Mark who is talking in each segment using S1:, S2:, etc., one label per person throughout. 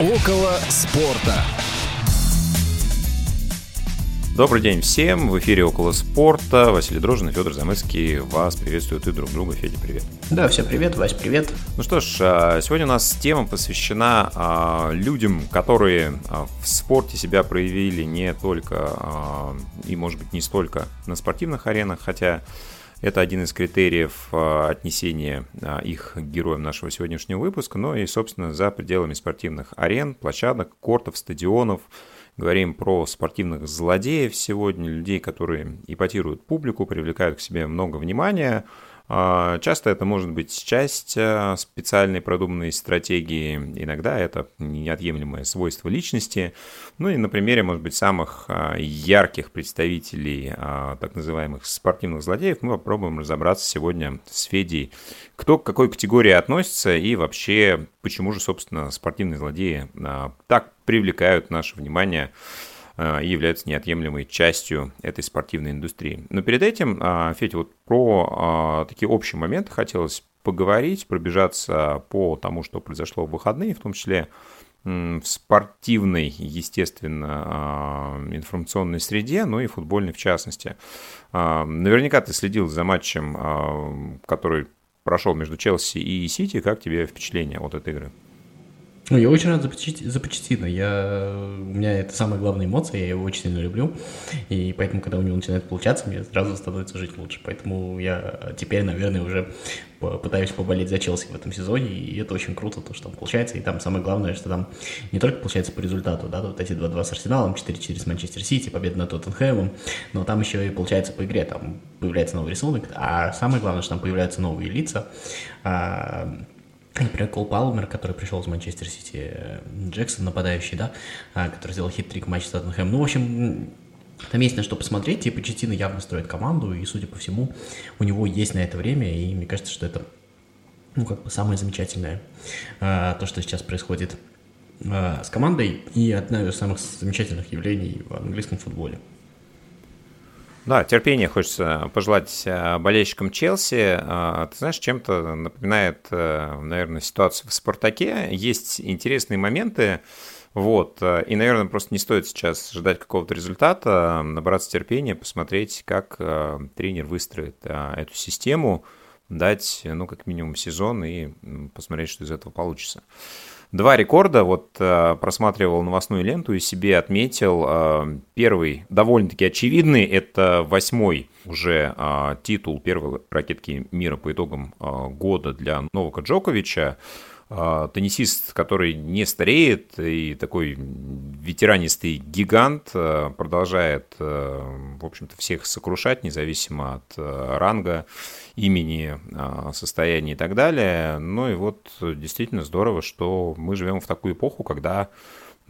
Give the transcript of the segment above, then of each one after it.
S1: Около спорта.
S2: Добрый день всем, в эфире «Около спорта». Василий Дрожин и Федор Замыцкий вас приветствуют и друг друга. Федя, привет.
S3: Да, всем привет, Вась, привет.
S2: Ну что ж, а, сегодня у нас тема посвящена а, людям, которые а, в спорте себя проявили не только и, может быть, не столько на спортивных аренах, хотя это один из критериев отнесения их к героям нашего сегодняшнего выпуска, но и, собственно, за пределами спортивных арен, площадок, кортов, стадионов – Говорим про спортивных злодеев сегодня, людей, которые ипотируют публику, привлекают к себе много внимания, часто это может быть часть а, специальной продуманной стратегии, иногда это неотъемлемое свойство личности. Ну и на примере, может быть, самых а, ярких представителей так называемых спортивных злодеев мы попробуем разобраться сегодня с Федей, кто к какой категории относится и вообще почему же, собственно, спортивные злодеи так привлекают наше внимание Э, и являются неотъемлемой частью этой спортивной индустрии. Но перед этим, а, Федя, вот про а, такие общие моменты хотелось поговорить, пробежаться по тому, что произошло в выходные, в том числе в спортивной, естественно, а, информационной среде, но и футбольной в частности. Наверняка ты следил за матчем, который прошел между Челси и Сити. Как тебе впечатление от этой игры?
S3: Ну, я очень рад за, Почти, за. Я, у меня это самая главная эмоция, я его очень сильно люблю. И поэтому, когда у него начинает получаться, мне сразу становится жить лучше. Поэтому я теперь, наверное, уже пытаюсь поболеть за Челси в этом сезоне, и это очень круто, то, что там получается. И там самое главное, что там не только получается по результату, да, вот эти 2-2 с Арсеналом, 4-4 с Манчестер Сити, победа над Тоттенхэмом, но там еще и получается по игре, там появляется новый рисунок, а самое главное, что там появляются новые лица, а, Например, Кол Палмер, который пришел из Манчестер Сити, Джексон, нападающий, да, а, который сделал хит-трик в матче с Тоттенхэм. Ну, в общем, там есть на что посмотреть, и Почетина явно строит команду, и, судя по всему, у него есть на это время, и мне кажется, что это, ну, как бы самое замечательное, а, то, что сейчас происходит а, с командой, и одна из самых замечательных явлений в английском футболе.
S2: Да, терпения хочется пожелать э, болельщикам Челси. А, ты знаешь, чем-то напоминает, э, наверное, ситуацию в «Спартаке». Есть интересные моменты, вот, э, и, наверное, просто не стоит сейчас ждать какого-то результата, набраться терпения, посмотреть, как тренер выстроит эту систему, дать, ну, как минимум сезон и посмотреть, что из этого получится. Два рекорда, вот э, просматривал новостную ленту и себе отметил. Э, первый, довольно-таки очевидный, это восьмой уже э, титул первой ракетки мира по итогам года для Новака Джоковича. Теннисист, который не стареет и такой ветеранистый гигант, продолжает, в общем-то, всех сокрушать, независимо от ранга имени, а, состояния и так далее. Ну и вот действительно здорово, что мы живем в такую эпоху, когда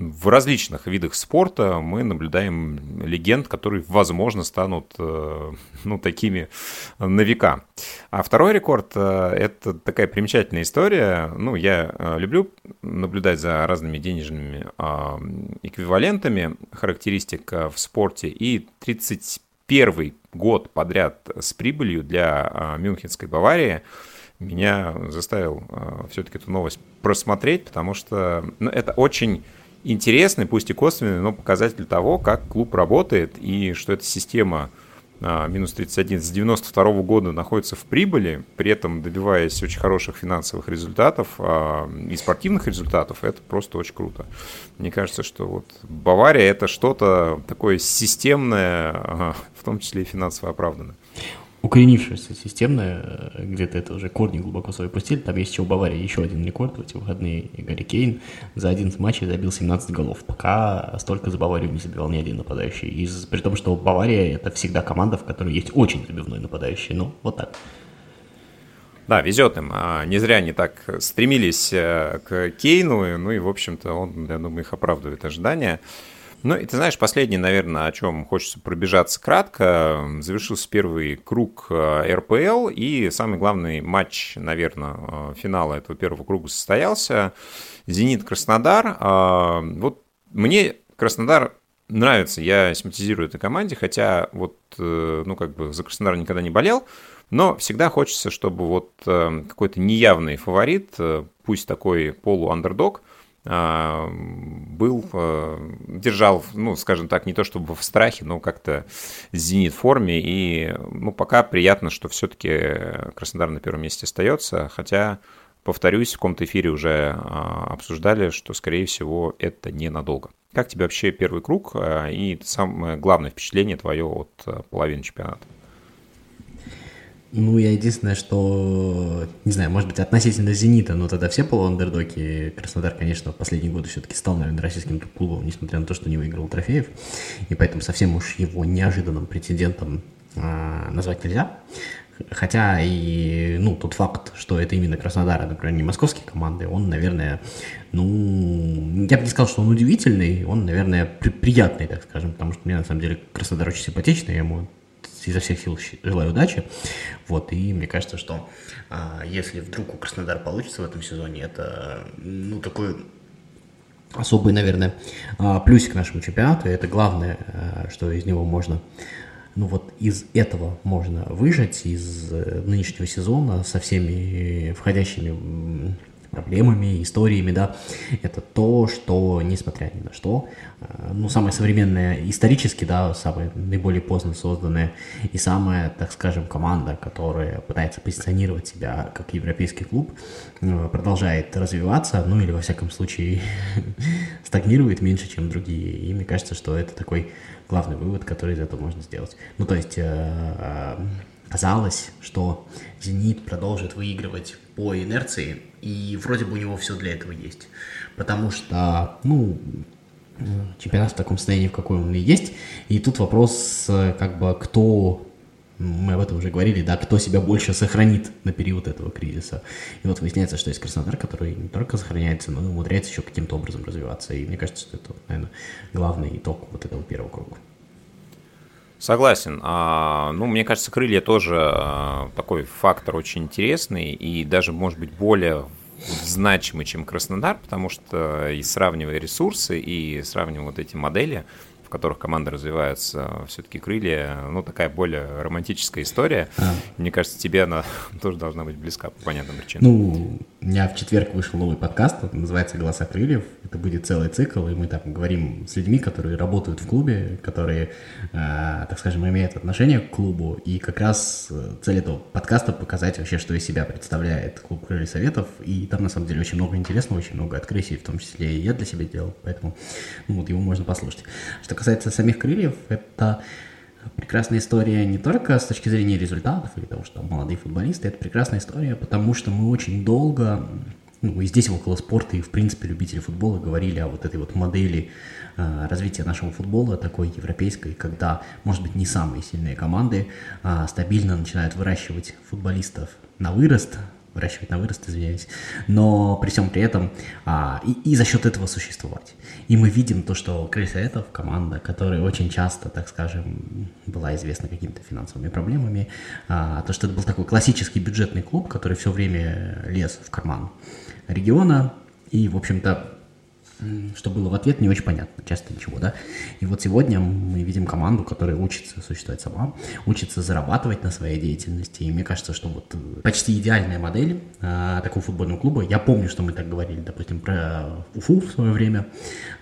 S2: в различных видах спорта мы наблюдаем легенд, которые, возможно, станут э, ну, такими на века. А второй рекорд э, – это такая примечательная история. Ну, я э, люблю наблюдать за разными денежными а, эквивалентами характеристик в спорте. И 31 год подряд с прибылью для а, Мюнхенской Баварии меня заставил все-таки эту новость просмотреть, потому что ну, это очень интересный, пусть и косвенный, но показатель того, как клуб работает и что эта система а, минус 31 с 92 -го года находится в прибыли, при этом добиваясь очень хороших финансовых результатов а, и спортивных результатов, это просто очень круто. Мне кажется, что вот Бавария это что-то такое системное, а, в том числе и финансово оправданное
S3: укоренившаяся системная, где-то это уже корни глубоко свои пустили. Там есть еще у Баварии еще один рекорд в эти выходные. Игорь Кейн за 11 матчей забил 17 голов. Пока столько за Баварию не забивал ни один нападающий. И при том, что Бавария это всегда команда, в которой есть очень забивной нападающий. Ну, вот так.
S2: Да, везет им. А не зря они так стремились э, к Кейну, ну и, в общем-то, он, я думаю, их оправдывает ожидания. Ну, и ты знаешь, последнее, наверное, о чем хочется пробежаться кратко. Завершился первый круг э, РПЛ, и самый главный матч, наверное, э, финала этого первого круга состоялся. «Зенит-Краснодар». Э, вот мне Краснодар нравится, я симпатизирую этой команде, хотя вот, ну, как бы за Краснодар никогда не болел, но всегда хочется, чтобы вот какой-то неявный фаворит, пусть такой полу-андердог, был, держал, ну, скажем так, не то чтобы в страхе, но как-то «Зенит» в форме. И, ну, пока приятно, что все-таки Краснодар на первом месте остается, хотя повторюсь, в каком-то эфире уже обсуждали, что, скорее всего, это ненадолго. Как тебе вообще первый круг и самое главное впечатление твое от половины чемпионата?
S3: Ну, я единственное, что, не знаю, может быть, относительно «Зенита», но тогда все полуандердоки. Краснодар, конечно, в последние годы все-таки стал, наверное, российским клубом, несмотря на то, что не выиграл трофеев. И поэтому совсем уж его неожиданным претендентом а, назвать нельзя. Хотя и, ну, тот факт, что это именно Краснодар, а, например, не московские команды, он, наверное, ну, я бы не сказал, что он удивительный, он, наверное, при приятный, так скажем, потому что мне, на самом деле, Краснодар очень симпатичный, я ему изо всех сил желаю удачи. Вот, и мне кажется, что а, если вдруг у Краснодар получится в этом сезоне, это, ну, такой особый, наверное, а, плюсик нашему чемпионату, это главное, а, что из него можно ну вот из этого можно выжать, из э, нынешнего сезона со всеми входящими проблемами, историями, да, это то, что, несмотря ни на что, э, ну, самое современное исторически, да, самое наиболее поздно созданное и самая, так скажем, команда, которая пытается позиционировать себя как европейский клуб, э, продолжает развиваться, ну, или, во всяком случае, стагнирует меньше, чем другие. И мне кажется, что это такой главный вывод, который из этого можно сделать. Ну, то есть э, казалось, что «Зенит» продолжит выигрывать по инерции, и вроде бы у него все для этого есть. Потому что, ну, чемпионат в таком состоянии, в каком он и есть. И тут вопрос, как бы, кто, мы об этом уже говорили, да, кто себя больше сохранит на период этого кризиса. И вот выясняется, что есть Краснодар, который не только сохраняется, но и умудряется еще каким-то образом развиваться. И мне кажется, что это, наверное, главный итог вот этого первого круга.
S2: Согласен. А, ну, мне кажется, крылья тоже а, такой фактор очень интересный и даже, может быть, более значимый, чем Краснодар, потому что и сравнивая ресурсы, и сравнивая вот эти модели, в которых команда развивается, все-таки крылья, ну, такая более романтическая история. А. Мне кажется, тебе она тоже должна быть близка по понятным причинам.
S3: Ну, у меня в четверг вышел новый подкаст, он называется «Голоса крыльев». Это будет целый цикл, и мы там говорим с людьми, которые работают в клубе, которые, э, так скажем, имеют отношение к клубу. И как раз э, цель этого подкаста показать вообще, что из себя представляет клуб «Крылья Советов». И там, на самом деле, очень много интересного, очень много открытий, в том числе и я для себя делал, поэтому ну, вот его можно послушать. Что касается самих крыльев, это прекрасная история не только с точки зрения результатов или того, что молодые футболисты, это прекрасная история, потому что мы очень долго, ну и здесь около спорта, и в принципе любители футбола говорили о вот этой вот модели э, развития нашего футбола, такой европейской, когда, может быть, не самые сильные команды э, стабильно начинают выращивать футболистов на вырост, выращивать на вырост, извиняюсь, но при всем при этом а, и, и за счет этого существовать. И мы видим то, что Крылья команда, которая очень часто, так скажем, была известна какими-то финансовыми проблемами, а, то, что это был такой классический бюджетный клуб, который все время лез в карман региона, и, в общем-то, что было в ответ, не очень понятно, часто ничего, да. И вот сегодня мы видим команду, которая учится существовать сама, учится зарабатывать на своей деятельности, и мне кажется, что вот э, почти идеальная модель а, такого футбольного клуба, я помню, что мы так говорили, допустим, про Уфу в свое время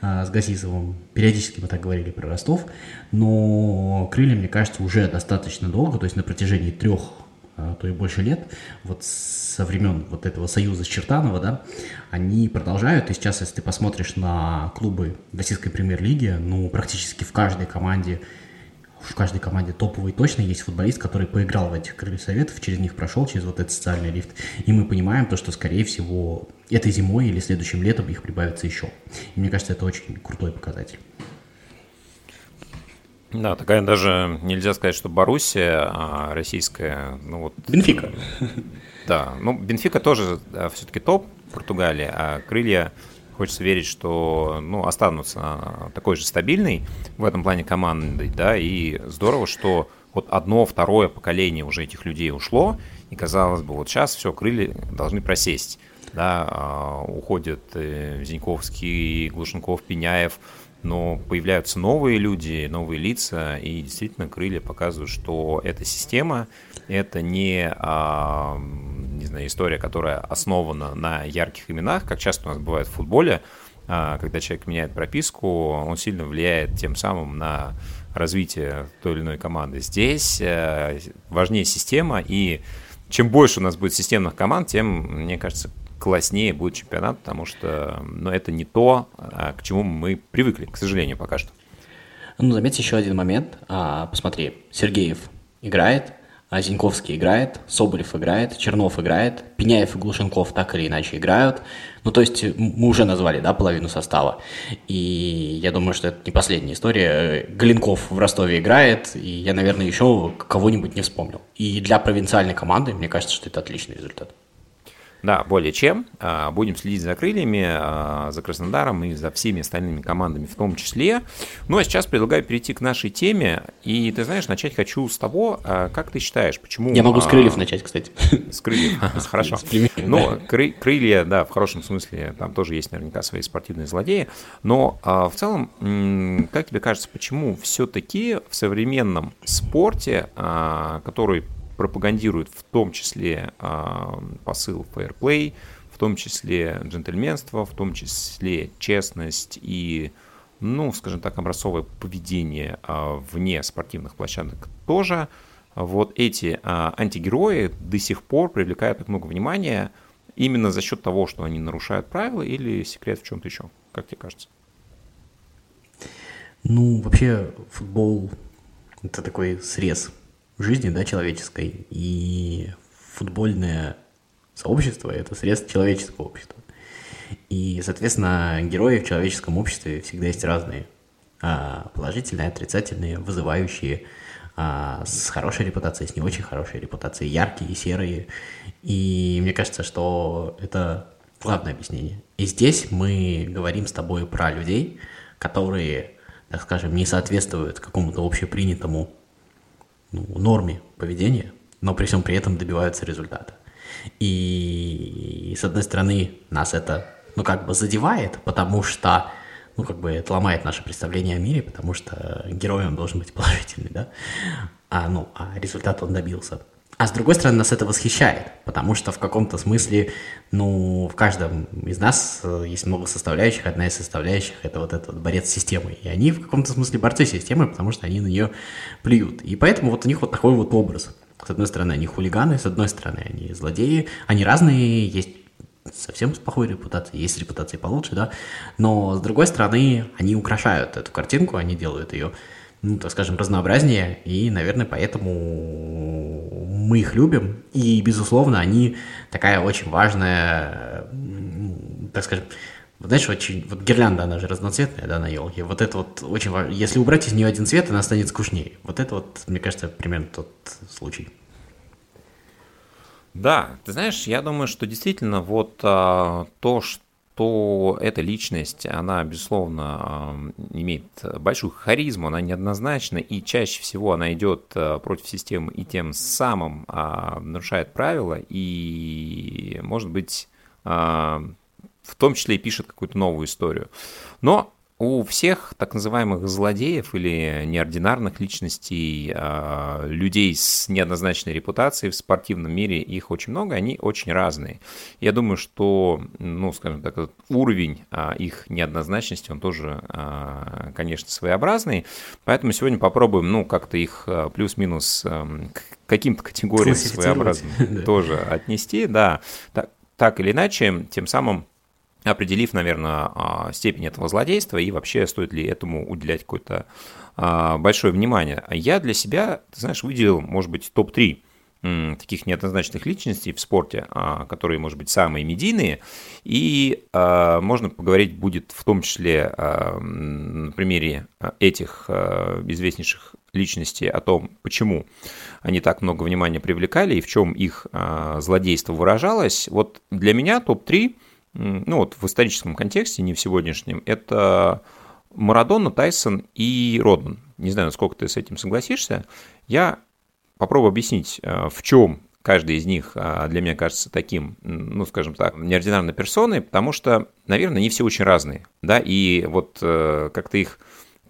S3: а, с Газизовым, периодически мы так говорили про Ростов, но крылья, мне кажется, уже достаточно долго, то есть на протяжении трех то и больше лет, вот со времен вот этого союза Чертанова, да, они продолжают, и сейчас, если ты посмотришь на клубы российской премьер-лиги, ну, практически в каждой команде, в каждой команде топовый точно есть футболист, который поиграл в этих крылья советов, через них прошел, через вот этот социальный лифт, и мы понимаем то, что, скорее всего, этой зимой или следующим летом их прибавится еще. И мне кажется, это очень крутой показатель.
S2: Да, такая даже нельзя сказать, что Боруссия, а российская, ну вот...
S3: Бенфика.
S2: Да, ну Бенфика тоже все-таки топ Португалии, а крылья хочется верить, что ну, останутся такой же стабильной в этом плане командой, да, и здорово, что вот одно, второе поколение уже этих людей ушло, и казалось бы, вот сейчас все, крылья должны просесть, да, а, уходят э, Зиньковский, Глушенков, Пеняев, но появляются новые люди, новые лица, и действительно крылья показывают, что эта система, это не, а, не знаю, история, которая основана на ярких именах, как часто у нас бывает в футболе, когда человек меняет прописку, он сильно влияет тем самым на развитие той или иной команды. Здесь э, важнее система, и чем больше у нас будет системных команд, тем, мне кажется, класснее будет чемпионат, потому что ну, это не то, а, к чему мы привыкли, к сожалению, пока что.
S3: Ну, заметь еще один момент. А, посмотри, Сергеев играет, а Зиньковский играет, Соболев играет, Чернов играет, Пеняев и Глушенков так или иначе играют. Ну, то есть мы уже назвали, да, половину состава. И я думаю, что это не последняя история. Галенков в Ростове играет, и я, наверное, еще кого-нибудь не вспомнил. И для провинциальной команды, мне кажется, что это отличный результат.
S2: Да, более чем. А, будем следить за крыльями, а, за Краснодаром и за всеми остальными командами в том числе. Ну а сейчас предлагаю перейти к нашей теме. И ты знаешь, начать хочу с того, а, как ты считаешь, почему...
S3: Я могу с крыльев начать, кстати.
S2: С крыльев, хорошо. Ну, крылья, да, в хорошем смысле, там тоже есть наверняка свои спортивные злодеи. Но в целом, как тебе кажется, почему все-таки в современном спорте, который пропагандирует в том числе а, посыл fair play, в том числе джентльменство, в том числе честность и, ну, скажем так, образцовое поведение а, вне спортивных площадок тоже. Вот эти а, антигерои до сих пор привлекают так много внимания именно за счет того, что они нарушают правила или секрет в чем-то еще, как тебе кажется?
S3: Ну, вообще, футбол – это такой срез жизни, да, человеческой, и футбольное сообщество – это средство человеческого общества. И, соответственно, герои в человеческом обществе всегда есть разные. А, положительные, отрицательные, вызывающие, а, с хорошей репутацией, с не очень хорошей репутацией, яркие, серые. И мне кажется, что это главное объяснение. И здесь мы говорим с тобой про людей, которые, так скажем, не соответствуют какому-то общепринятому ну, норме поведения, но при всем при этом добиваются результата. И, с одной стороны, нас это, ну, как бы задевает, потому что, ну, как бы это ломает наше представление о мире, потому что героем должен быть положительный, да, а, ну, а результат он добился. А с другой стороны, нас это восхищает, потому что в каком-то смысле, ну, в каждом из нас э, есть много составляющих. Одна из составляющих – это вот этот борец с системой. И они в каком-то смысле борцы с системой, потому что они на нее плюют. И поэтому вот у них вот такой вот образ. С одной стороны, они хулиганы, с одной стороны, они злодеи. Они разные, есть совсем с плохой репутацией, есть репутации получше, да, но с другой стороны, они украшают эту картинку, они делают ее ну, так скажем, разнообразнее, и, наверное, поэтому мы их любим, и, безусловно, они такая очень важная, так скажем, знаешь, очень, вот гирлянда, она же разноцветная, да, на елке, вот это вот очень важно, если убрать из нее один цвет, она станет скучнее, вот это вот, мне кажется, примерно тот случай.
S2: Да, ты знаешь, я думаю, что действительно вот а, то, что то эта личность, она, безусловно, имеет большую харизму, она неоднозначна, и чаще всего она идет э, против системы и тем самым а, нарушает правила, и, может быть, а, в том числе и пишет какую-то новую историю. Но у всех так называемых злодеев или неординарных личностей, а, людей с неоднозначной репутацией в спортивном мире, их очень много, они очень разные. Я думаю, что, ну, скажем так, уровень а, их неоднозначности, он тоже, а, конечно, своеобразный. Поэтому сегодня попробуем, ну, как-то их плюс-минус к каким-то категориям своеобразным тоже отнести. Да, так, так или иначе, тем самым определив, наверное, а, степень этого злодейства и вообще стоит ли этому уделять какое-то а, большое внимание. Я для себя, ты знаешь, выделил, может быть, топ-3 таких неоднозначных личностей в спорте, а, которые, может быть, самые медийные, и можно поговорить будет в том числе на примере этих известнейших личностей о том, почему они так много внимания привлекали и в чем их злодейство выражалось. Вот для меня топ-3 ну вот в историческом контексте, не в сегодняшнем, это Марадона, Тайсон и Родман. Не знаю, насколько ты с этим согласишься. Я попробую объяснить, э, в чем каждый из них э, для меня кажется таким, ну, скажем так, неординарной персоной, потому что, наверное, они все очень разные, да, и вот э, как-то их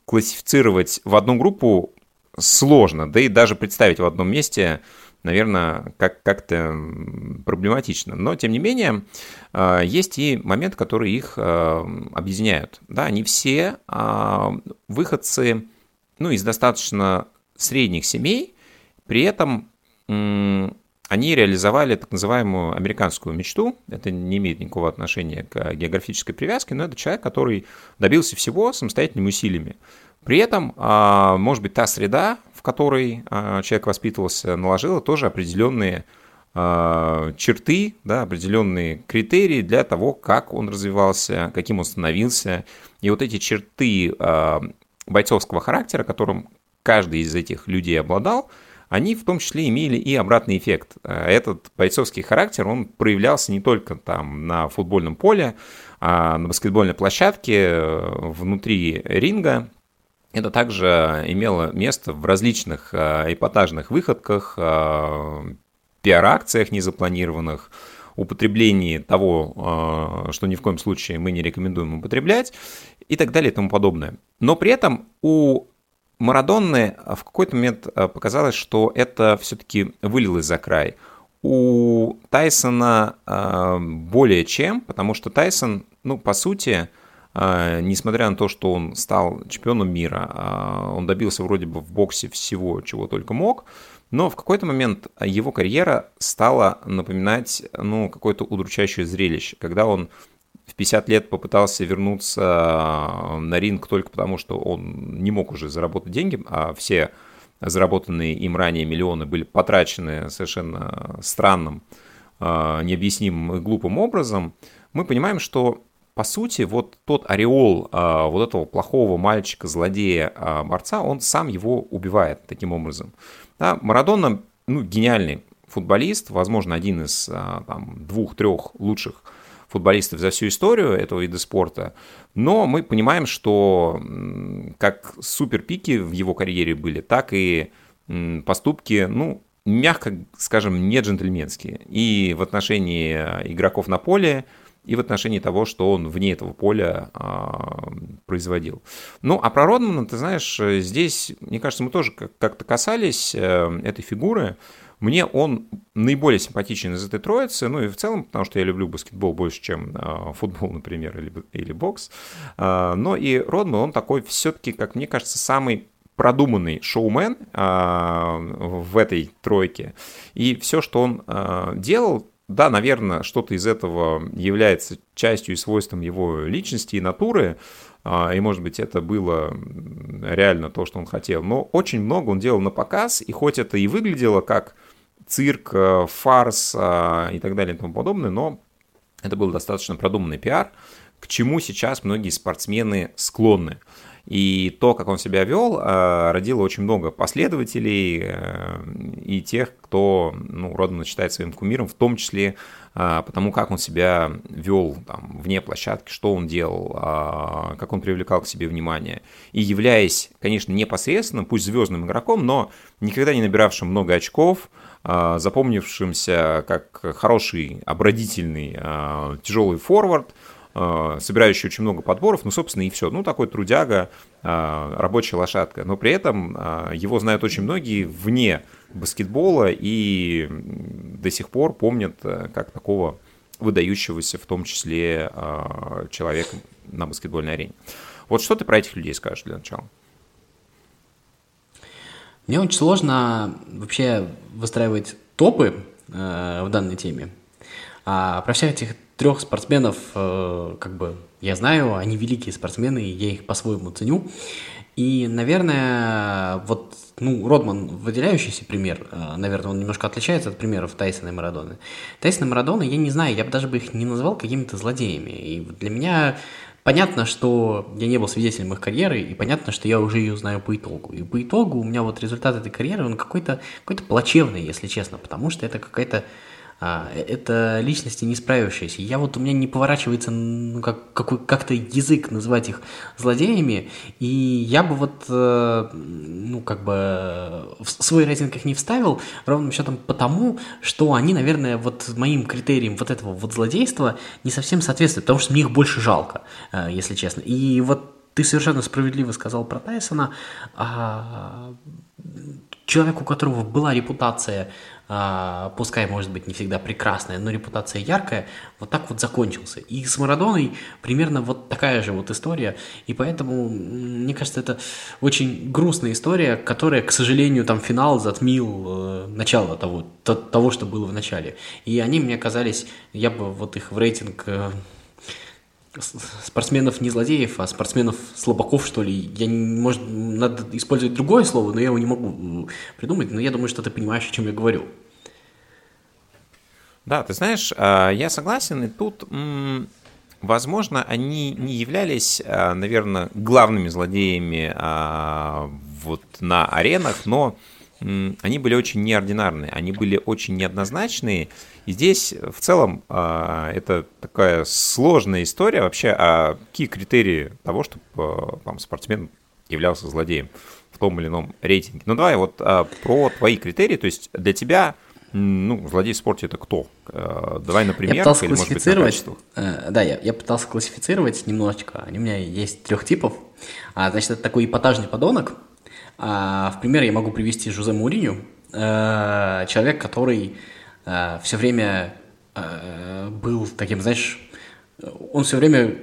S2: классифицировать в одну группу сложно, да и даже представить в одном месте наверное, как- как-то проблематично. Но, тем не менее, э, есть и моменты, которые их э, объединяют. Да, они все э, выходцы ну, из достаточно средних семей, при этом они реализовали так называемую американскую мечту. Это не имеет никакого отношения к географической привязке, но это человек, который добился всего самостоятельными усилиями. При этом, а, может быть, та среда, которой а, человек воспитывался, наложила тоже определенные а, черты, да, определенные критерии для того, как он развивался, каким он становился. И вот эти черты бойцовского характера, которым каждый из этих людей обладал, они в том числе имели и обратный эффект. Этот бойцовский характер, он проявлялся не только там на футбольном поле, а на баскетбольной площадке, внутри ринга, это также имело место в различных э, эпатажных выходках, э, пиар-акциях незапланированных, употреблении того, э, что ни в коем случае мы не рекомендуем употреблять и так далее и тому подобное. Но при этом у Марадонны в какой-то момент показалось, что это все-таки вылилось за край. У Тайсона более чем, потому что Тайсон, ну, по сути, несмотря на то, что он стал чемпионом мира, а, он добился вроде бы в боксе всего, чего только мог, но в какой-то момент его карьера стала напоминать ну, какое-то удручающее зрелище, когда он в 50 лет попытался вернуться на ринг только потому, что он не мог уже заработать деньги, а все заработанные им ранее миллионы были потрачены совершенно странным, а, необъяснимым и глупым образом, мы понимаем, что по сути, вот тот ореол а, вот этого плохого мальчика, злодея, а, борца, он сам его убивает таким образом. Да, Марадона, ну, гениальный футболист, возможно, один из а, там, двух-трех лучших футболистов за всю историю этого вида спорта, но мы понимаем, что как суперпики в его карьере были, так и поступки, ну, мягко скажем, не джентльменские. И в отношении игроков на поле, и в отношении того, что он вне этого поля а, производил. Ну, а про Родмана, ты знаешь, здесь, мне кажется, мы тоже как-то касались э, этой фигуры. Мне он наиболее симпатичен из этой троицы, ну и в целом, потому что я люблю баскетбол больше, чем э, футбол, например, или, или бокс. Э, но и Родман, он такой все-таки, как мне кажется, самый продуманный шоумен э, в этой тройке. И все, что он э, делал, да, наверное, что-то из этого является частью и свойством его личности и натуры, а, и, может быть, это было реально то, что он хотел. Но очень много он делал на показ, и хоть это и выглядело как цирк, э, фарс а, и так далее и тому подобное, но это был достаточно продуманный пиар, к чему сейчас многие спортсмены склонны. И то, как он себя вел, э, родило очень много последователей э, и тех, кто ну, Родмана считает своим кумиром, в том числе э, потому, как он себя вел там, вне площадки, что он делал, как он привлекал к себе внимание. И являясь, конечно, непосредственным, пусть звездным игроком, но никогда не набиравшим много очков, запомнившимся как хороший, обрадительный, тяжелый форвард – собирающий очень много подборов, ну, собственно, и все. Ну, такой трудяга, э, рабочая лошадка. Но при этом э, его знают очень многие вне баскетбола и до сих пор помнят как такого выдающегося, в том числе, человека на баскетбольной арене. Вот что ты про этих людей скажешь для начала?
S3: Мне очень сложно вообще выстраивать топы э, в данной теме. А про всех этих трех спортсменов, э, как бы, я знаю, они великие спортсмены, и я их по-своему ценю. И, наверное, вот, ну, Родман выделяющийся пример, э, наверное, он немножко отличается от примеров Тайсона и Марадоны. Тайсона и Марадона, я не знаю, я бы даже бы их не назвал какими-то злодеями. И для меня понятно, что я не был свидетелем их карьеры, и понятно, что я уже ее знаю по итогу. И по итогу у меня вот результат этой карьеры, он какой-то какой плачевный, если честно, потому что это какая-то а, это личности не справившиеся. Я вот у меня не поворачивается ну, как, какой, как-то язык называть их злодеями, и я бы вот, э, ну, как бы в свой рейтинг их не вставил, ровным счетом потому, что они, наверное, вот моим критериям вот этого вот злодейства не совсем соответствуют, потому что мне их больше жалко, э, если честно. И вот ты совершенно справедливо сказал про Тайсона, а, человек, у которого была репутация пускай, может быть, не всегда прекрасная, но репутация яркая, вот так вот закончился. И с Марадоной примерно вот такая же вот история, и поэтому, мне кажется, это очень грустная история, которая, к сожалению, там финал затмил э, начало того, то, того, что было в начале. И они мне казались, я бы вот их в рейтинг... Спортсменов не злодеев, а спортсменов слабаков, что ли. Я, может, надо использовать другое слово, но я его не могу придумать, но я думаю, что ты понимаешь, о чем я говорю.
S2: Да, ты знаешь, а, я согласен, и тут, возможно, они не являлись, а, наверное, главными злодеями а, вот на аренах, но они были очень неординарные, они были очень неоднозначные. И здесь в целом это такая сложная история вообще, а какие критерии того, чтобы там, спортсмен являлся злодеем в том или ином рейтинге. Ну давай вот про твои критерии, то есть для тебя ну, злодей в спорте это кто? Э, давай на примерах,
S3: я пытался или, классифицировать, может быть, на э, Да, я, я пытался классифицировать немножечко. Они у меня есть трех типов. А, значит, это такой эпатажный подонок. А, в пример я могу привести Жузе Муриню. А, человек, который а, все время а, был таким, знаешь, он все время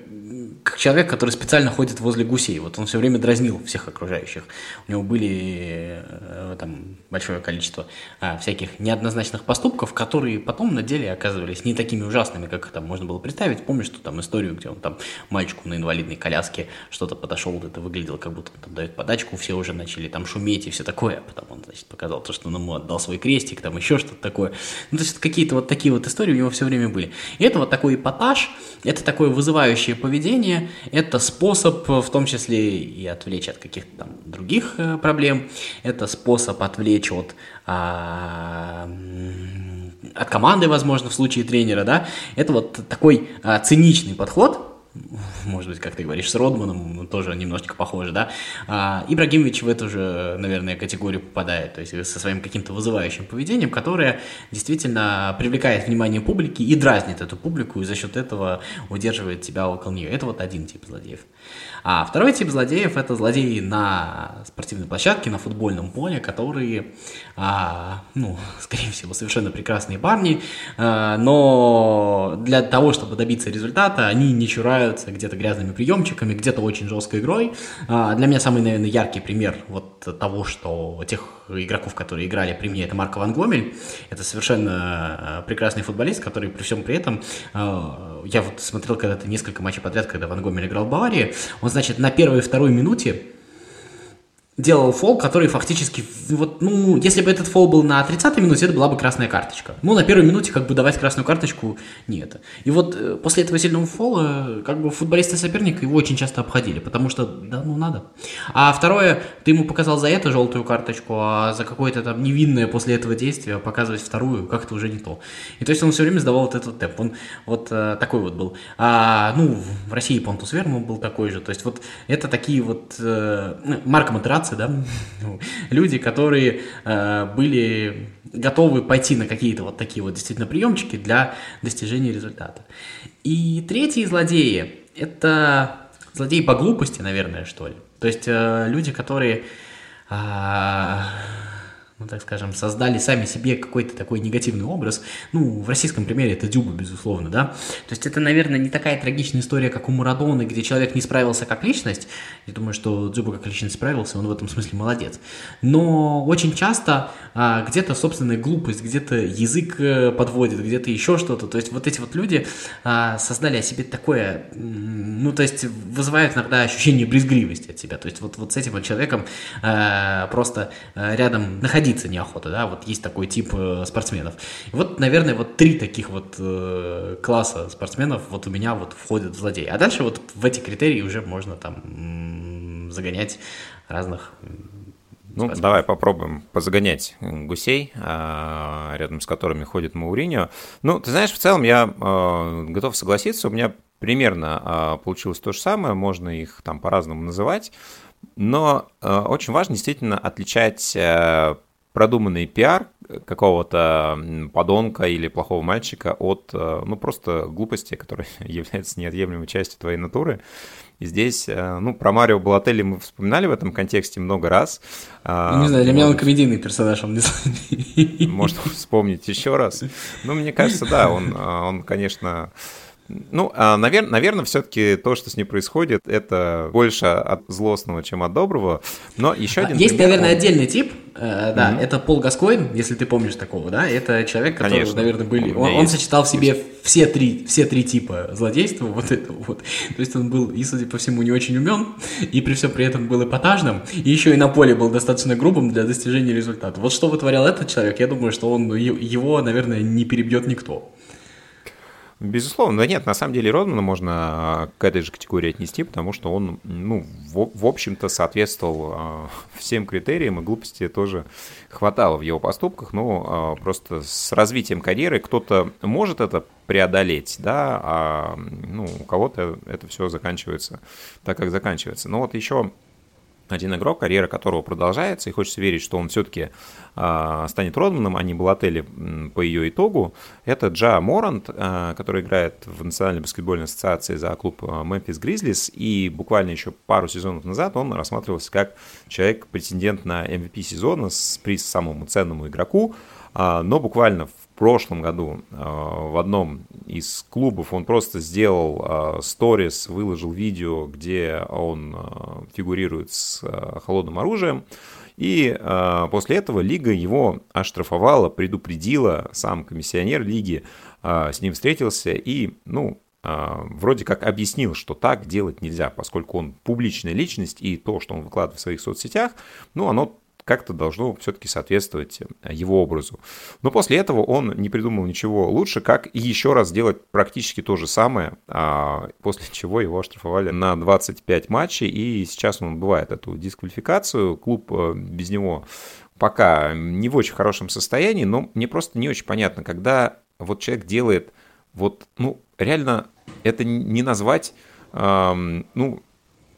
S3: как человек, который специально ходит возле гусей. Вот он все время дразнил всех окружающих. У него были э, там большое количество а, всяких неоднозначных поступков, которые потом на деле оказывались не такими ужасными, как там можно было представить. Помнишь, что там историю, где он там мальчику на инвалидной коляске что-то подошел, это выглядело, как будто он там дает подачку, все уже начали там шуметь и все такое. Потом он, значит, показал то, что он ему отдал свой крестик, там еще что-то такое. Ну, то есть какие-то вот такие вот истории у него все время были. И это вот такой эпатаж, это такое вызывающее поведение, общение, это способ в том числе и отвлечь от каких-то там других э, проблем, это способ отвлечь от, а, от команды, возможно, в случае тренера, да, это вот такой а, циничный подход, может быть, как ты говоришь, с Родманом тоже немножечко похоже, да. А, Ибрагимович в эту же, наверное, категорию попадает, то есть со своим каким-то вызывающим поведением, которое действительно привлекает внимание публики и дразнит эту публику, и за счет этого удерживает тебя около нее. Это вот один тип злодеев. А второй тип злодеев – это злодеи на спортивной площадке, на футбольном поле, которые, а, ну, скорее всего, совершенно прекрасные парни, а, но для того, чтобы добиться результата, они не чураются где-то грязными приемчиками, где-то очень жесткой игрой. А, для меня самый, наверное, яркий пример вот того, что тех игроков, которые играли при мне, это Марко Ван Гомель. Это совершенно а, прекрасный футболист, который при всем при этом, а, я вот смотрел когда-то несколько матчей подряд, когда Ван Гомель играл в Баварии, он значит, на первой и второй минуте делал фол, который фактически, вот, ну, если бы этот фол был на 30-й минуте, это была бы красная карточка. Ну, на первой минуте как бы давать красную карточку не это. И вот э, после этого сильного фола, как бы футболисты соперника его очень часто обходили, потому что, да, ну, надо. А второе, ты ему показал за это желтую карточку, а за какое-то там невинное после этого действие показывать вторую, как-то уже не то. И то есть он все время сдавал вот этот темп. Он вот э, такой вот был. А, ну, в России Понтус Верму был такой же. То есть вот это такие вот... Э, ну, Марко Матераци 20, да, ну, люди, которые э, были готовы пойти на какие-то вот такие вот действительно приемчики для достижения результата. И третьи злодеи – это злодеи по глупости, наверное, что ли. То есть э, люди, которые а, ну, так скажем, создали сами себе какой-то такой негативный образ. Ну, в российском примере это Дюба, безусловно, да. То есть это, наверное, не такая трагичная история, как у Марадоны, где человек не справился как личность. Я думаю, что Дюба как личность справился, он в этом смысле молодец. Но очень часто а, где-то собственная глупость, где-то язык э, подводит, где-то еще что-то. То есть вот эти вот люди а, создали о себе такое, ну, то есть вызывают иногда ощущение брезгливости от себя. То есть вот, вот с этим вот человеком а, просто а, рядом находиться садиться неохота, да, вот есть такой тип э, спортсменов. И вот, наверное, вот три таких вот э, класса спортсменов вот у меня вот входят в злодеи. А дальше вот в эти критерии уже можно там загонять разных
S2: ну, Спасибо. давай попробуем позагонять гусей, а, рядом с которыми ходит Мауриньо. Ну, ты знаешь, в целом я а, готов согласиться, у меня примерно а, получилось то же самое, можно их там по-разному называть, но очень важно действительно отличать продуманный пиар какого-то подонка или плохого мальчика от, э, ну, просто глупости, которая является неотъемлемой частью твоей натуры. И здесь, э, ну, про Марио Балотелли мы вспоминали в этом контексте много раз.
S3: Ну, не знаю, для меня он комедийный персонаж, он не
S2: Можно вспомнить еще раз. Ну, мне кажется, да, он, он конечно, ну, а, наверное, наверное все-таки то, что с ней происходит, это больше от злостного, чем от доброго. Но еще один
S3: Есть, пример, наверное, он... отдельный тип. Э, да, mm-hmm. это Пол Гаскоин, если ты помнишь такого, да? Это человек, который, Конечно. наверное, были. Он, он сочетал в себе все три, все три типа злодейства, вот это вот. То есть он был, и, судя по всему, не очень умен, и при всем при этом был эпатажным, и еще и на поле был достаточно грубым для достижения результата. Вот что вытворял этот человек, я думаю, что он его, наверное, не перебьет никто.
S2: Безусловно, да нет, на самом деле Родмана можно а, к этой же категории отнести, потому что он, ну, в, в общем-то, соответствовал э, всем критериям, и глупости тоже хватало в его поступках, но э, просто с развитием карьеры кто-то может это преодолеть, да, а ну, у кого-то это все заканчивается так, как заканчивается. Но вот еще один игрок, карьера которого продолжается, и хочется верить, что он все-таки э, а, станет Родманом, а не Балотелли по ее итогу. Это Джа Морант, э, который играет в Национальной баскетбольной ассоциации за клуб Мемфис Гризлис, и буквально еще пару сезонов назад он рассматривался как человек-претендент на MVP сезона с приз самому ценному игроку, э, но буквально в прошлом году э, в одном из клубов он просто сделал сторис, выложил видео, где он э, фигурирует с э, холодным оружием. И после этого лига его оштрафовала, предупредила, сам комиссионер лиги с ним встретился и, ну, вроде как объяснил, что так делать нельзя, поскольку он публичная личность, и то, что он выкладывает в своих соцсетях, ну, оно как-то должно все-таки соответствовать э, его образу. Но после этого он не придумал ничего лучше, как еще раз сделать практически то же самое, а после чего его оштрафовали на 25 матчей, и сейчас он отбывает эту дисквалификацию. Клуб э, без него пока не в очень хорошем состоянии, но мне просто не очень понятно, когда вот человек делает вот, ну, реально это не назвать, эм, ну,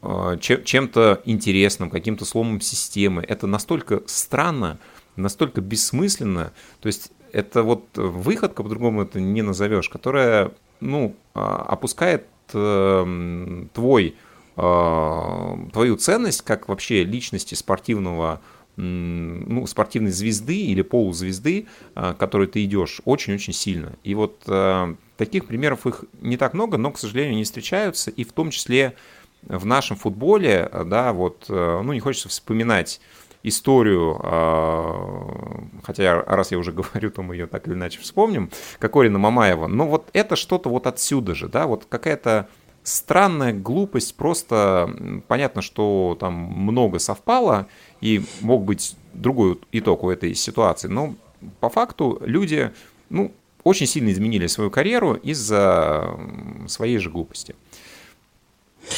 S2: чем-то интересным, каким-то сломом системы. Это настолько странно, настолько бессмысленно. То есть это вот выходка, по-другому это не назовешь, которая ну, а, опускает э, твой, э, твою ценность как вообще личности спортивного ну, спортивной звезды или полузвезды, к которой ты идешь, очень-очень сильно. И вот э, таких примеров их не так много, но, к сожалению, не встречаются, и в том числе в нашем футболе, да, вот, э, ну, не хочется вспоминать историю, а, хотя раз я уже говорю, то мы ее так или иначе вспомним, Кокорина Мамаева, но вот это что-то вот отсюда же, да, вот какая-то странная глупость, просто понятно, что там много совпало, и мог быть другой итог у этой ситуации, но по факту люди, ну, очень сильно изменили свою карьеру из-за своей же глупости.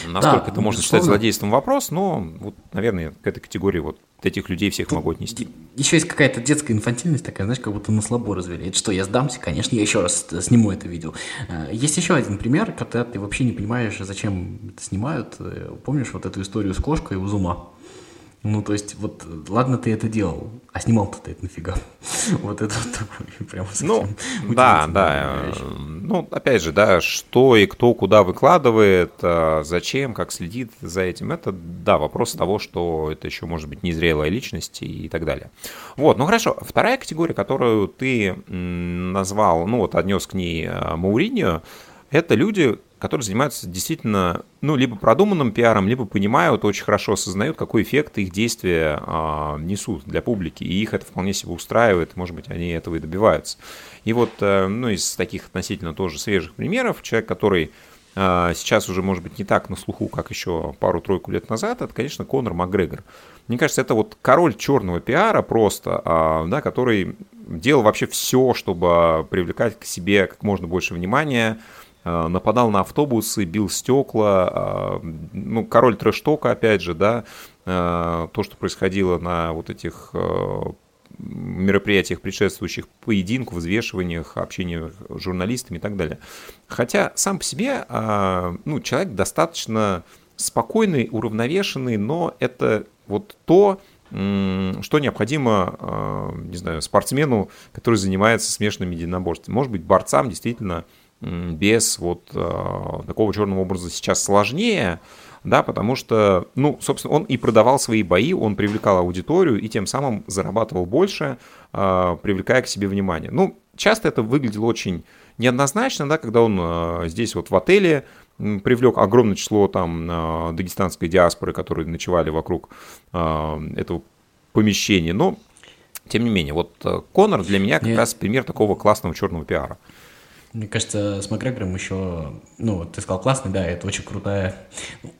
S2: Насколько да, это можно считать злодейством вопрос, но вот, наверное, к этой категории вот этих людей всех Тут могу отнести.
S3: Еще есть какая-то детская инфантильность такая, знаешь, как будто на слабо развели. Это что, я сдамся? Конечно, я еще раз сниму это видео. Э, есть еще один пример, когда ты вообще не понимаешь, зачем это снимают. Э, помнишь вот эту историю с кошкой у Зума? Ну, то есть, вот, ладно, ты это делал, а снимал-то ты это нафига? Вот это вот такой
S2: прям Ну, да, да. Ну, опять же, да, что и кто куда выкладывает, а, зачем, как следит за этим, это, да, вопрос того, что это еще может быть незрелая личность и так далее. Вот, ну хорошо. Вторая категория, которую ты назвал, ну, вот отнес к ней а, Мауриньо, это люди, которые занимаются действительно, ну, либо продуманным пиаром, либо понимают, очень хорошо осознают, какой эффект их действия а, несут для публики, и их это вполне себе устраивает, может быть, они этого и добиваются. И вот, а, ну, из таких относительно тоже свежих примеров, человек, который а, сейчас уже, может быть, не так на слуху, как еще пару-тройку лет назад, это, конечно, Конор Макгрегор. Мне кажется, это вот король черного пиара просто, а, да, который делал вообще все, чтобы привлекать к себе как можно больше внимания, нападал на автобусы, бил стекла, э, ну, король трэштока, опять же, да, э, то, что происходило на вот этих мероприятиях, предшествующих поединку, взвешиваниях, общении с журналистами и так далее. Хотя сам по себе ну, человек достаточно спокойный, уравновешенный, но это вот то, что необходимо, не знаю, спортсмену, который занимается смешанными единоборствами. Может быть, борцам действительно без вот э, такого черного образа сейчас сложнее, да, потому что, ну, собственно, он и продавал свои бои, он привлекал аудиторию и тем самым зарабатывал больше, э, привлекая к себе внимание. Ну, часто это выглядело очень неоднозначно, да, когда он э, здесь вот в отеле привлек огромное число там дагестанской диаспоры, которые ночевали вокруг этого помещения, но тем не менее, вот э, Конор для меня как Нет. раз пример такого классного черного пиара.
S3: Мне кажется, с Макгрегором еще, ну, ты сказал классный, да, это очень крутая,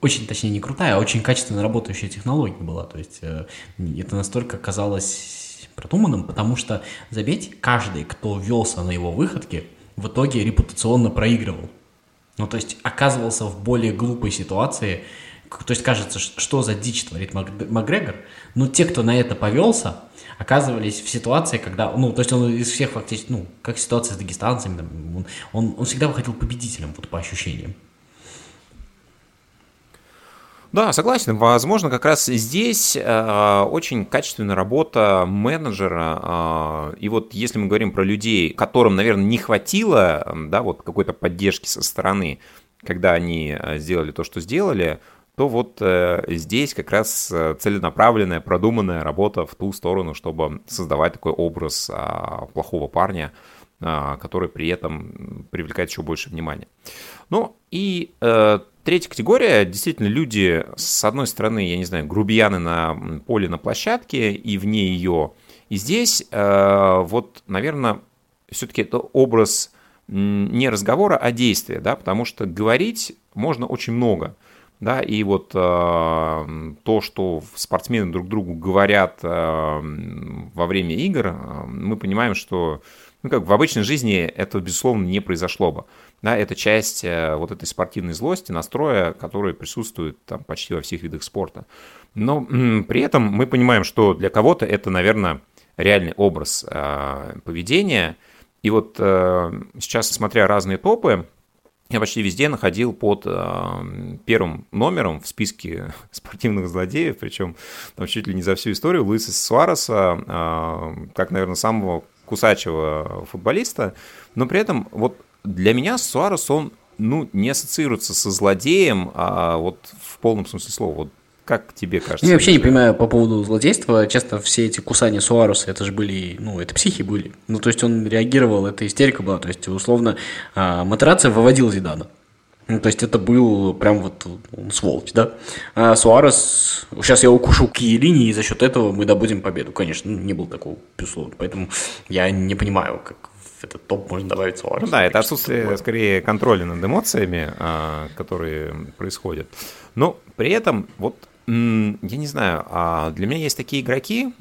S3: очень, точнее, не крутая, а очень качественно работающая технология была. То есть э, это настолько казалось продуманным, потому что, заметь, каждый, кто велся на его выходке, в итоге репутационно проигрывал. Ну, то есть оказывался в более глупой ситуации. То есть кажется, что за дичь творит Макгрегор. Но те, кто на это повелся, оказывались в ситуации, когда, ну, то есть он из всех фактически, ну, как ситуация с дагестанцами, он, он, он всегда выходил победителем, вот по ощущениям.
S2: Да, согласен. Возможно, как раз здесь э, очень качественная работа менеджера. Э, и вот если мы говорим про людей, которым, наверное, не хватило да, вот какой-то поддержки со стороны, когда они э, сделали то, что сделали, то вот э, здесь как раз э, целенаправленная, продуманная работа в ту сторону, чтобы создавать такой образ э, плохого парня, э, который при этом привлекает еще больше внимания. Ну и э, третья категория, действительно, люди, с одной стороны, я не знаю, грубияны на поле, на площадке и вне ее. И здесь э, вот, наверное, все-таки это образ не разговора, а действия, да, потому что говорить можно очень много. Да, и вот э, то, что спортсмены друг другу говорят э, во время игр, э, мы понимаем, что ну, как в обычной жизни это, безусловно, не произошло бы. Да, это часть э, вот этой спортивной злости, настроя, который присутствует там почти во всех видах спорта. Но при этом мы понимаем, что для кого-то это, наверное, реальный образ э, поведения. И вот э, сейчас, смотря разные топы, я почти везде находил под первым номером в списке спортивных злодеев, причем там чуть ли не за всю историю Луиса Суареса, как, наверное, самого кусачего футболиста, но при этом вот для меня Суарес, он ну, не ассоциируется со злодеем, а вот в полном смысле слова. Вот как тебе кажется?
S3: Я вообще не понимаю по поводу злодейства. Часто все эти кусания Суареса, это же были, ну, это психи были. Ну, то есть он реагировал, это истерика была. То есть, условно, а, Матерация выводил Зидана. Ну, то есть это был прям вот он сволочь, да. А Суарес, сейчас я укушу какие линии, и за счет этого мы добудем победу. Конечно, не было такого, безусловно. Поэтому я не понимаю, как в этот топ можно добавить Суарес.
S2: Ну, да, это отсутствие, такое. скорее, контроля над эмоциями, а, которые происходят. Но при этом, вот, я не знаю, а для меня есть такие игроки,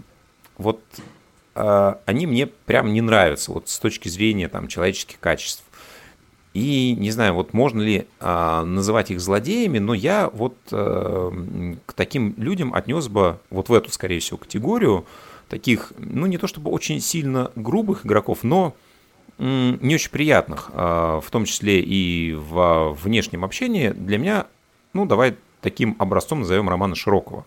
S2: вот а, они мне прям не нравятся, вот с точки зрения там человеческих качеств. И не знаю, вот можно ли а, называть их злодеями, но я вот а, к таким людям отнес бы вот в эту, скорее всего, категорию таких, ну не то чтобы очень сильно грубых игроков, но не очень приятных, а, в том числе и в внешнем общении. Для меня, ну давай таким образцом назовем Романа Широкого,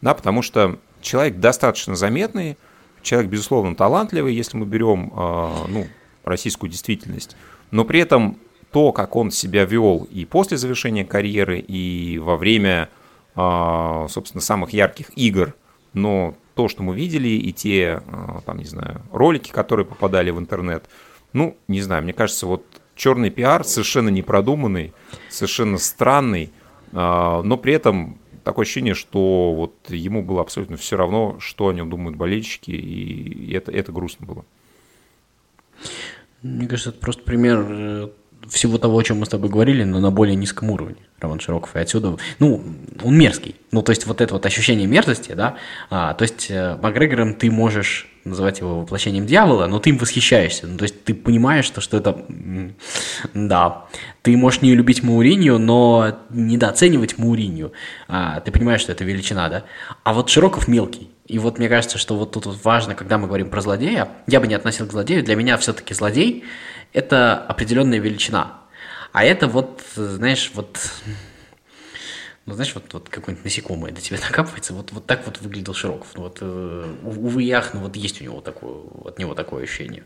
S2: да, потому что человек достаточно заметный, человек безусловно талантливый, если мы берем, а, ну российскую действительность но при этом то, как он себя вел и после завершения карьеры, и во время, а, собственно, самых ярких игр, но то, что мы видели, и те, а, там, не знаю, ролики, которые попадали в интернет, ну, не знаю, мне кажется, вот черный пиар совершенно непродуманный, совершенно странный, а, но при этом такое ощущение, что вот ему было абсолютно все равно, что о нем думают болельщики, и это, это грустно было.
S3: Мне кажется, это просто пример э, всего того, о чем мы с тобой говорили, но на более низком уровне. Роман Широков. И отсюда, ну, он мерзкий. Ну, то есть вот это вот ощущение мерзости, да, а, то есть э, Макгрегором ты можешь называть его воплощением дьявола, но ты им восхищаешься. Ну, то есть ты понимаешь, что, что это... Да. Ты можешь не любить Мауринью, но недооценивать Мауринью. А, ты понимаешь, что это величина, да? А вот Широков мелкий. И вот мне кажется, что вот тут вот важно, когда мы говорим про злодея, я бы не относил к злодею, для меня все-таки злодей – это определенная величина. А это вот, знаешь, вот ну, знаешь, вот, вот какое-нибудь насекомое до тебя накапывается, вот, вот так вот выглядел Широков. Ну, вот, э, увы, ях, ну, вот есть у него такое, от него такое ощущение.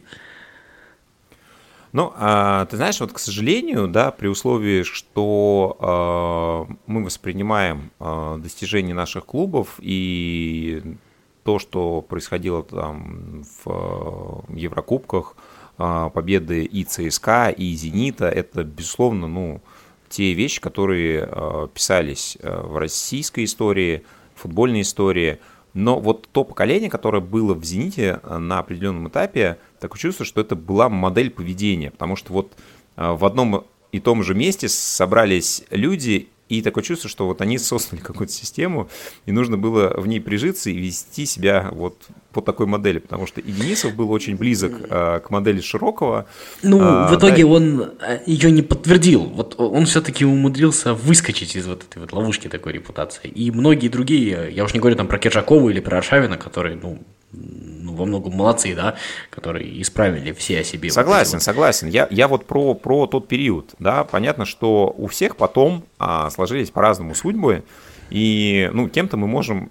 S2: Ну, а, ты знаешь, вот, к сожалению, да, при условии, что а, мы воспринимаем а, достижения наших клубов и то, что происходило там в а, Еврокубках, а, победы и ЦСКА, и Зенита, это, безусловно, ну, те вещи, которые а, писались а, в российской истории, футбольной истории – но вот то поколение, которое было в «Зените» э, на определенном этапе, такое чувство, что это была модель поведения, потому что вот э, в одном и том же месте собрались люди, и такое чувство, что вот они создали какую-то систему, и нужно было в ней прижиться и вести себя вот по такой модели, потому что и Денисов был очень близок э, к модели Широкого.
S3: Ну, а, в итоге да, он э, ее не подтвердил. Вот он все-таки умудрился выскочить из вот этой вот ловушки такой репутации. И многие другие, я уж не говорю там про Киржакова или про Аршавина, которые, ну, ну, во многом молодцы, да, которые исправили все о себе.
S2: Согласен, вот согласен. Я, я вот про, про тот период, да, понятно, что у всех потом а, сложились по-разному судьбы, и, ну, кем-то мы можем,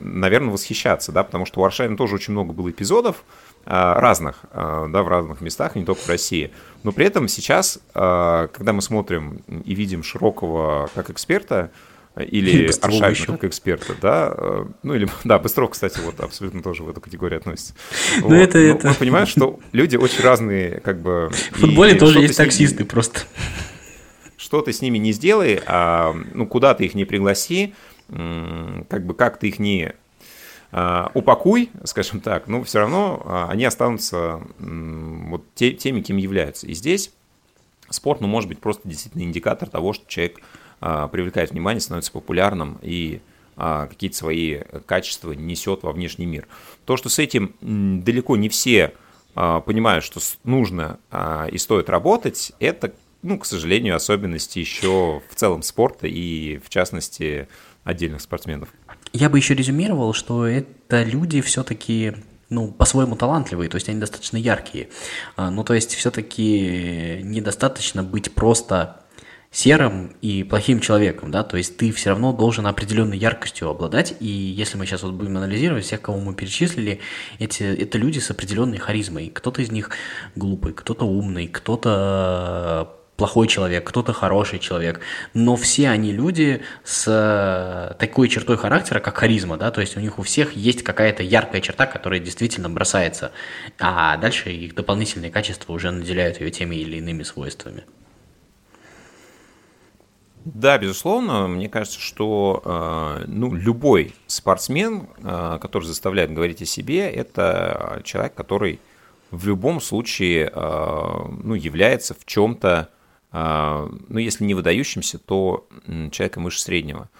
S2: наверное, восхищаться, да, потому что у Аршавина тоже очень много было эпизодов, а, разных, а, да, в разных местах, не только в России. Но при этом сейчас, а, когда мы смотрим и видим Широкого как эксперта, или Аршавина как эксперта, да, э, ну или, да, Быстров, кстати, вот абсолютно тоже в эту категорию относится. Ну вот. это, это... Мы понимаем, что люди очень разные, как бы...
S3: В футболе тоже есть таксисты ними, просто.
S2: Что ты с ними не сделай, а, ну куда ты их не пригласи, как бы как ты их не а, упакуй, скажем так, но все равно а, они останутся вот теми, кем являются. И здесь спорт, ну, может быть, просто действительно индикатор того, что человек привлекает внимание, становится популярным и а, какие-то свои качества несет во внешний мир. То, что с этим далеко не все а, понимают, что нужно и стоит работать, это, ну, к сожалению, особенности еще в целом спорта и, в частности, отдельных спортсменов.
S3: Я бы еще резюмировал, что это люди все-таки ну, по-своему талантливые, то есть они достаточно яркие. Ну, то есть все-таки недостаточно быть просто серым и плохим человеком, да, то есть ты все равно должен определенной яркостью обладать, и если мы сейчас вот будем анализировать всех, кого мы перечислили, эти, это люди с определенной харизмой, кто-то из них глупый, кто-то умный, кто-то плохой человек, кто-то хороший человек, но все они люди с такой чертой характера, как харизма, да, то есть у них у всех есть какая-то яркая черта, которая действительно бросается, а дальше их дополнительные качества уже наделяют ее теми или иными свойствами.
S2: Да, безусловно, мне кажется, что э, ну, любой спортсмен, э, который заставляет говорить о себе, это человек, который в любом случае э, ну, является в чем-то, ну, если не выдающимся, то человеком выше среднего.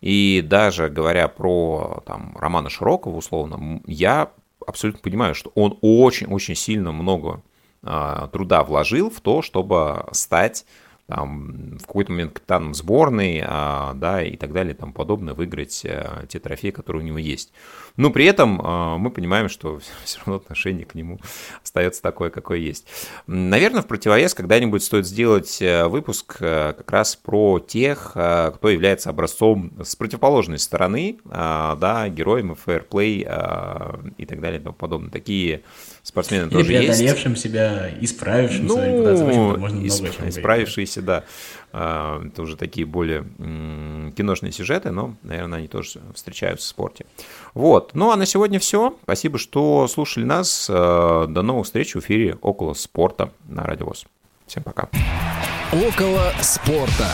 S2: И даже говоря про там, Романа Широкого, условно, я абсолютно понимаю, что он очень-очень сильно много труда вложил в то, чтобы стать там, в какой-то момент капитаном сборной, а, да, и так далее, и тому подобное, выиграть а, те трофеи, которые у него есть. Но при этом а, мы понимаем, что все равно отношение к нему остается такое, какое есть. Наверное, в противовес когда-нибудь стоит сделать э, выпуск э, как раз про тех, кто является образцом с противоположной стороны, да, героем фэрплей и так далее и тому подобное. Такие спортсмены Или тоже есть.
S3: преодолевшим себя, исправившим
S2: ну, свою репутацию. можно исп... много Исправившиеся, да. А, это уже такие более киношные сюжеты, но, наверное, они тоже встречаются в спорте. Вот. Ну, а на сегодня все. Спасибо, что слушали нас. А, до новых встреч в эфире «Около спорта» на Радиовоз. Всем пока.
S1: «Около спорта».